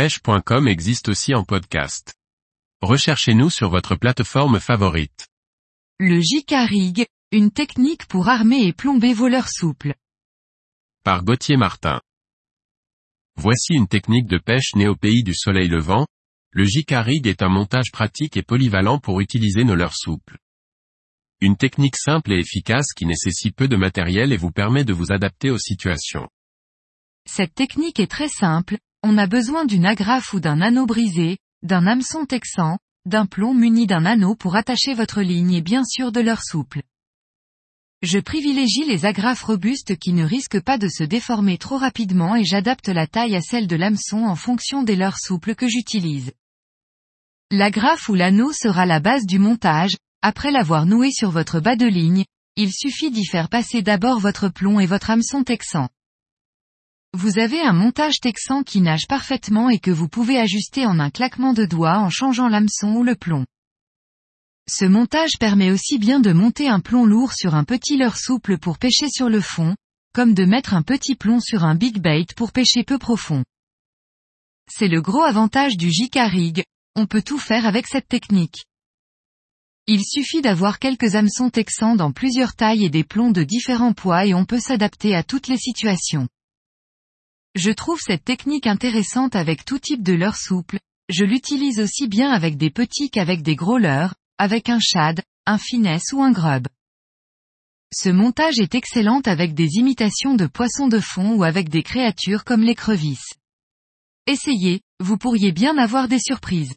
pêche.com existe aussi en podcast. Recherchez-nous sur votre plateforme favorite. Le Rig, une technique pour armer et plomber vos leurres souples. Par Gauthier Martin. Voici une technique de pêche née au pays du soleil levant. Le Rig est un montage pratique et polyvalent pour utiliser nos leurres souples. Une technique simple et efficace qui nécessite peu de matériel et vous permet de vous adapter aux situations. Cette technique est très simple, on a besoin d'une agrafe ou d'un anneau brisé, d'un hameçon texan, d'un plomb muni d'un anneau pour attacher votre ligne et bien sûr de leur souple. Je privilégie les agrafes robustes qui ne risquent pas de se déformer trop rapidement et j'adapte la taille à celle de l'hameçon en fonction des leurres souples que j'utilise. L'agrafe ou l'anneau sera la base du montage, après l'avoir noué sur votre bas de ligne, il suffit d'y faire passer d'abord votre plomb et votre hameçon texan. Vous avez un montage texan qui nage parfaitement et que vous pouvez ajuster en un claquement de doigts en changeant l'hameçon ou le plomb. Ce montage permet aussi bien de monter un plomb lourd sur un petit leurre souple pour pêcher sur le fond, comme de mettre un petit plomb sur un big bait pour pêcher peu profond. C'est le gros avantage du JK Rig, on peut tout faire avec cette technique. Il suffit d'avoir quelques hameçons texans dans plusieurs tailles et des plombs de différents poids et on peut s'adapter à toutes les situations. Je trouve cette technique intéressante avec tout type de leurre souple, je l'utilise aussi bien avec des petits qu'avec des gros leurres, avec un shad, un finesse ou un grub. Ce montage est excellent avec des imitations de poissons de fond ou avec des créatures comme les crevisses. Essayez, vous pourriez bien avoir des surprises.